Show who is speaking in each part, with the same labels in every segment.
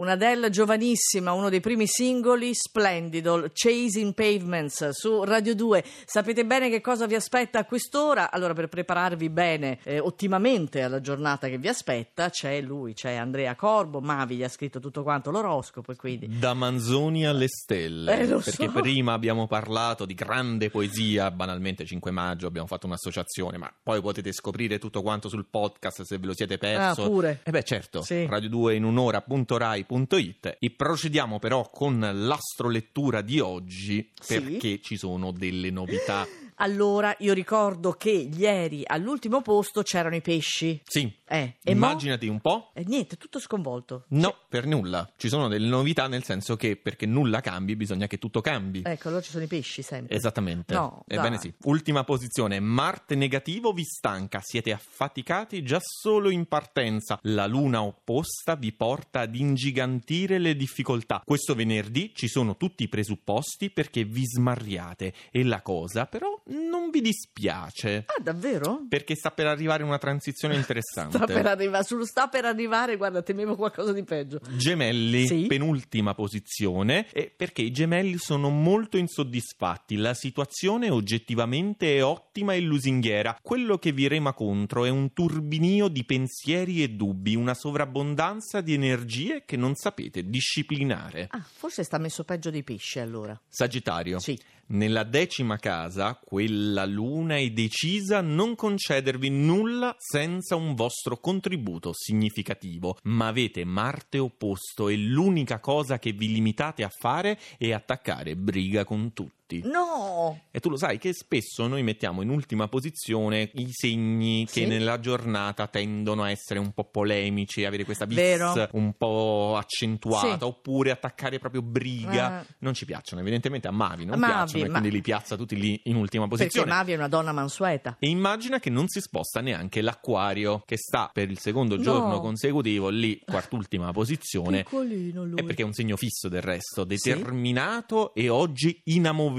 Speaker 1: Una Adele giovanissima, uno dei primi singoli, splendido, Chasing Pavements su Radio 2. Sapete bene che cosa vi aspetta a quest'ora? Allora, per prepararvi bene, eh, ottimamente alla giornata che vi aspetta, c'è lui, c'è Andrea Corbo. Mavi gli ha scritto tutto quanto l'oroscopo e quindi...
Speaker 2: Da Manzoni alle stelle.
Speaker 1: Eh,
Speaker 2: perché
Speaker 1: so.
Speaker 2: prima abbiamo parlato di grande poesia, banalmente 5 maggio abbiamo fatto un'associazione, ma poi potete scoprire tutto quanto sul podcast se ve lo siete perso.
Speaker 1: Ah, pure.
Speaker 2: Eh beh, certo,
Speaker 1: Sì.
Speaker 2: Radio 2 in un'ora.rai.it e procediamo però con l'astrolettura di oggi
Speaker 1: Sì.
Speaker 2: perché ci sono delle novità.
Speaker 1: Allora, io ricordo che ieri all'ultimo posto c'erano i pesci.
Speaker 2: Sì,
Speaker 1: Eh, e mo?
Speaker 2: immaginati un po'.
Speaker 1: E niente, tutto sconvolto.
Speaker 2: No, per nulla. Ci sono delle novità nel senso che perché nulla cambi bisogna che tutto cambi.
Speaker 1: Ecco, allora ci sono i pesci sempre.
Speaker 2: Esattamente.
Speaker 1: No,
Speaker 2: Ebbene
Speaker 1: dai.
Speaker 2: sì. Ultima posizione. Marte negativo vi stanca, siete affaticati già solo in partenza. La luna opposta vi porta ad ingigantire le difficoltà. Questo venerdì ci sono tutti i presupposti perché vi smarriate e la cosa però non vi dispiace.
Speaker 1: Ah, davvero?
Speaker 2: Perché sta per arrivare una transizione interessante.
Speaker 1: Sta per, arrivare, sul- sta per arrivare, guarda, temevo qualcosa di peggio.
Speaker 2: Gemelli,
Speaker 1: Sì.
Speaker 2: penultima posizione, perché i gemelli sono molto insoddisfatti. La situazione oggettivamente è ottima e lusinghiera. Quello che vi rema contro è un turbinio di pensieri e dubbi, una sovrabbondanza di energie che non sapete disciplinare.
Speaker 1: Ah, forse sta messo peggio dei pesci allora.
Speaker 2: Sagittario.
Speaker 1: Sì.
Speaker 2: Nella decima casa, quella luna è decisa a non concedervi nulla senza un vostro contributo significativo, ma avete Marte opposto e l'unica cosa che vi limitate a fare è attaccare briga con tutti.
Speaker 1: No!
Speaker 2: E tu lo sai che spesso noi mettiamo in ultima posizione i segni che
Speaker 1: Sì.
Speaker 2: nella giornata tendono a essere un po' polemici, avere questa vis
Speaker 1: Vero.
Speaker 2: un po' accentuata,
Speaker 1: Sì.
Speaker 2: oppure attaccare proprio briga.
Speaker 1: Eh.
Speaker 2: Non ci piacciono, evidentemente a Mavi non
Speaker 1: Mavi,
Speaker 2: piacciono e
Speaker 1: ma-
Speaker 2: quindi li piazza tutti lì in ultima
Speaker 1: Perché
Speaker 2: posizione.
Speaker 1: Mavi è una donna mansueta.
Speaker 2: E immagina che non si sposta neanche l'acquario che sta per il secondo
Speaker 1: No.
Speaker 2: giorno consecutivo lì, quartultima posizione.
Speaker 1: Piccolino lui.
Speaker 2: È perché è un segno fisso del resto, determinato e oggi inamovibile.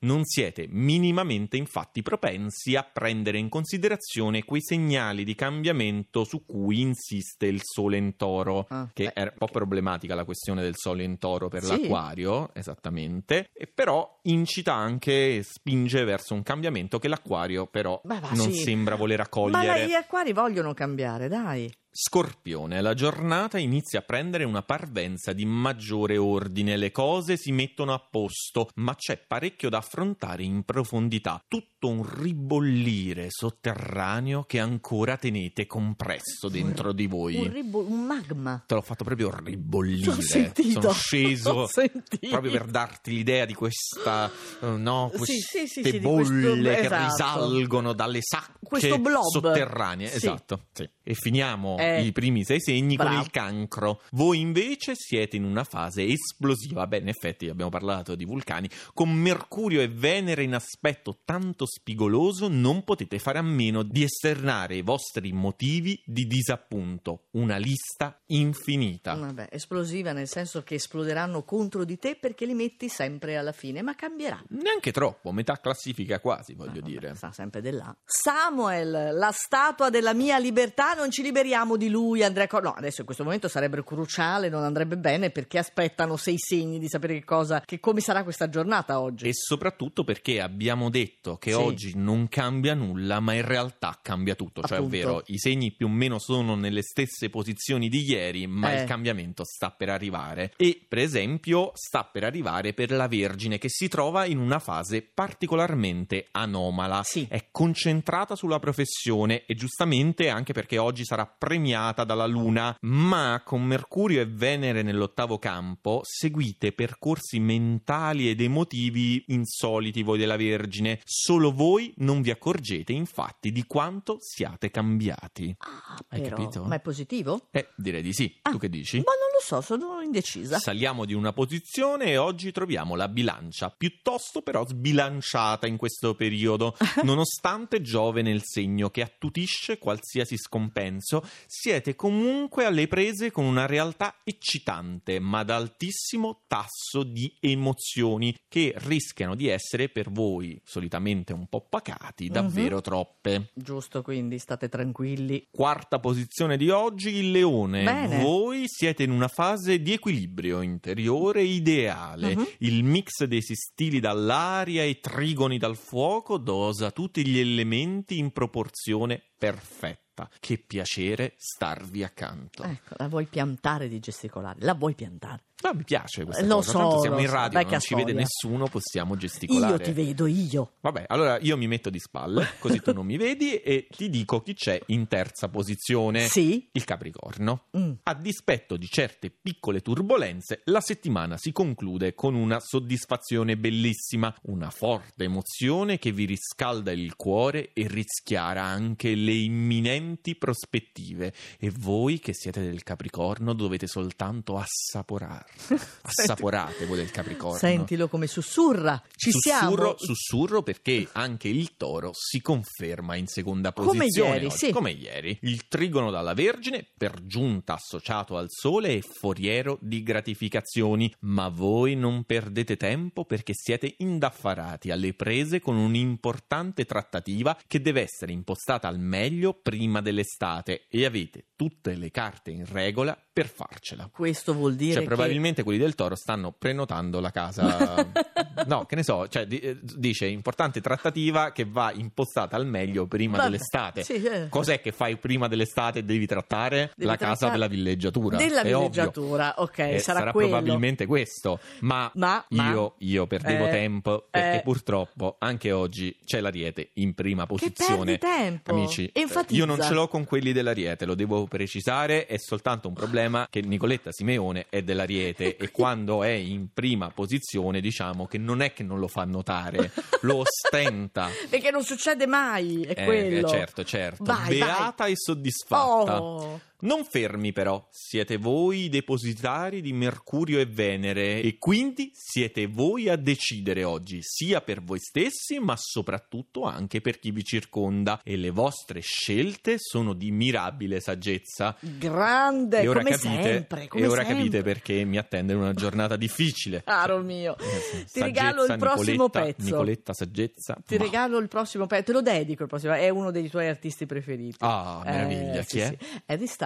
Speaker 2: Non siete minimamente infatti propensi a prendere in considerazione quei segnali di cambiamento su cui insiste il sole in toro.
Speaker 1: Ah,
Speaker 2: che
Speaker 1: beh,
Speaker 2: è un po' problematica la questione del sole in toro per
Speaker 1: Sì.
Speaker 2: l'acquario, esattamente, e però incita anche spinge verso un cambiamento che l'acquario però
Speaker 1: va,
Speaker 2: non
Speaker 1: sì.
Speaker 2: sembra voler
Speaker 1: Ma
Speaker 2: accogliere.
Speaker 1: gli acquari vogliono cambiare, dai.
Speaker 2: Scorpione, la giornata inizia a prendere una parvenza di maggiore ordine, le cose si mettono a posto, ma c'è parecchio da affrontare in profondità, tutto un ribollire sotterraneo che ancora tenete compresso dentro di voi.
Speaker 1: Un, ribo- un magma.
Speaker 2: Te l'ho fatto proprio ribollire,
Speaker 1: Ho sentito.
Speaker 2: sono sceso
Speaker 1: sentito.
Speaker 2: proprio per darti l'idea di questa, eh, no, queste
Speaker 1: sì, sì, sì,
Speaker 2: bolle
Speaker 1: questo-
Speaker 2: che
Speaker 1: esatto.
Speaker 2: risalgono dalle sacche sotterranee. Esatto. sì. E finiamo
Speaker 1: Eh.
Speaker 2: i primi sei segni con
Speaker 1: Bravo.
Speaker 2: il cancro. Voi invece siete in una fase esplosiva. Beh, in effetti abbiamo parlato di vulcani. Con Mercurio e Venere in aspetto tanto spigoloso, non potete fare a meno di esternare i vostri motivi di disappunto. Una lista infinita.
Speaker 1: Vabbè, esplosiva nel senso che esploderanno contro di te perché li metti sempre alla fine, ma cambierà.
Speaker 2: Neanche troppo, metà classifica quasi, voglio
Speaker 1: Ah, vabbè,
Speaker 2: dire.
Speaker 1: Sta sempre là. Samuel, la statua della mia libertà, non ci liberiamo di lui, Andrea Cor- No, adesso in questo momento sarebbe cruciale, non andrebbe bene perché aspettano sei segni di sapere che cosa, che come sarà questa giornata oggi.
Speaker 2: E soprattutto perché abbiamo detto che
Speaker 1: Sì.
Speaker 2: oggi non cambia nulla, ma in realtà cambia tutto. Cioè,
Speaker 1: Appunto.
Speaker 2: ovvero, i segni più o meno sono nelle stesse posizioni di ieri, ma
Speaker 1: Eh.
Speaker 2: il cambiamento sta per arrivare. E, per esempio, sta per arrivare per la Vergine, che si trova in una fase particolarmente anomala.
Speaker 1: Sì.
Speaker 2: È concentrata sulla professione e giustamente anche perché oggi sarà premiata dalla Luna, ma con Mercurio e Venere nell'ottavo campo seguite percorsi mentali ed emotivi insoliti voi della Vergine. Solo voi non vi accorgete infatti di quanto siate cambiati.
Speaker 1: Ah,
Speaker 2: Hai
Speaker 1: però,
Speaker 2: capito?
Speaker 1: Ma è positivo?
Speaker 2: Eh, direi di sì.
Speaker 1: Ah,
Speaker 2: tu che dici?
Speaker 1: Ma non lo so, sono indecisa.
Speaker 2: Saliamo di una posizione e oggi troviamo la bilancia, piuttosto però sbilanciata in questo periodo, nonostante Giove ne nel segno che attutisce qualsiasi scompenso, siete comunque alle prese con una realtà eccitante, ma ad altissimo tasso di emozioni che rischiano di essere per voi, solitamente un po' pacati, davvero troppe.
Speaker 1: Giusto, quindi state tranquilli.
Speaker 2: Quarta posizione di oggi, il leone.
Speaker 1: Bene.
Speaker 2: Voi siete in una fase di equilibrio interiore ideale.
Speaker 1: Mhm.
Speaker 2: Il mix dei stili dall'aria e trigoni dal fuoco dosa tutti gli elementi in proporzione perfetta. Che piacere starvi accanto.
Speaker 1: Ecco, la vuoi piantare di gesticolare? La vuoi piantare?
Speaker 2: No, mi piace questa
Speaker 1: Lo
Speaker 2: cosa.
Speaker 1: so,
Speaker 2: Tanto siamo in
Speaker 1: so,
Speaker 2: radio,
Speaker 1: vecchia
Speaker 2: non ci vede nessuno, possiamo gesticolare.
Speaker 1: Io ti vedo, io.
Speaker 2: Vabbè, allora io mi metto di spalle, così tu non mi vedi e ti dico chi c'è in terza posizione.
Speaker 1: Sì?
Speaker 2: Il Capricorno.
Speaker 1: Mm.
Speaker 2: A dispetto di certe piccole turbulenze, la settimana si conclude con una soddisfazione bellissima, una forte emozione che vi riscalda il cuore e rischiara anche le imminenti prospettive. E voi che siete del Capricorno dovete soltanto assaporare. Assaporate voi del Capricorno.
Speaker 1: Sentilo come sussurra. Ci
Speaker 2: sussurro,
Speaker 1: siamo.
Speaker 2: sussurro perché anche il toro si conferma in seconda
Speaker 1: Come
Speaker 2: posizione
Speaker 1: ieri,
Speaker 2: oggi,
Speaker 1: sì.
Speaker 2: come ieri. Il trigono dalla Vergine, per giunta associato al Sole, è foriero di gratificazioni, ma voi non perdete tempo perché siete indaffarati alle prese con un'importante trattativa che deve essere impostata al meglio prima dell'estate. E avete tutte le carte in regola per farcela.
Speaker 1: Questo vuol dire
Speaker 2: Cioè,
Speaker 1: che...
Speaker 2: probabilmente quelli del Toro stanno prenotando la casa. no, che ne so, cioè, di- eh, dice importante trattativa che va impostata al meglio prima
Speaker 1: Vabbè,
Speaker 2: dell'estate.
Speaker 1: sì, eh.
Speaker 2: Cos'è che fai prima dell'estate e devi trattare?
Speaker 1: Devi
Speaker 2: la casa
Speaker 1: trattare-
Speaker 2: della villeggiatura.
Speaker 1: Della
Speaker 2: è ovvio.
Speaker 1: villeggiatura, ok,
Speaker 2: Eh,
Speaker 1: sarà,
Speaker 2: sarà probabilmente questo, ma,
Speaker 1: Ma-
Speaker 2: io, io perdevo
Speaker 1: Eh,
Speaker 2: tempo perché
Speaker 1: eh.
Speaker 2: purtroppo anche oggi c'è l'Ariete in prima
Speaker 1: Che
Speaker 2: posizione.
Speaker 1: perdi tempo.
Speaker 2: Amici, eh,
Speaker 1: Enfatizza.
Speaker 2: io non ce l'ho con quelli dell'Ariete, lo devo precisare, è soltanto un problema che Nicoletta Simeone è dell'Ariete e quando è in prima posizione diciamo che non è che non lo fa notare, lo ostenta.
Speaker 1: Perché non succede mai, è
Speaker 2: Eh,
Speaker 1: quello.
Speaker 2: certo, certo.
Speaker 1: Vai,
Speaker 2: Beata e soddisfatta.
Speaker 1: Oh.
Speaker 2: Non fermi però, siete voi i depositari di Mercurio e Venere e quindi siete voi a decidere oggi, sia per voi stessi ma soprattutto anche per chi vi circonda e le vostre scelte sono di mirabile saggezza.
Speaker 1: Grande,
Speaker 2: e ora
Speaker 1: come
Speaker 2: capite,
Speaker 1: sempre, come
Speaker 2: e ora
Speaker 1: sempre.
Speaker 2: capite perché mi attende una giornata difficile.
Speaker 1: Caro mio,
Speaker 2: Eh, sì.
Speaker 1: ti regalo il prossimo
Speaker 2: Nicoletta,
Speaker 1: pezzo.
Speaker 2: Nicoletta Saggezza.
Speaker 1: Ti
Speaker 2: ma-
Speaker 1: regalo il prossimo pezzo, te lo dedico il prossimo, è uno dei tuoi artisti preferiti.
Speaker 2: Ah, meraviglia,
Speaker 1: Eh,
Speaker 2: chi
Speaker 1: sì,
Speaker 2: è?
Speaker 1: sì. Eddie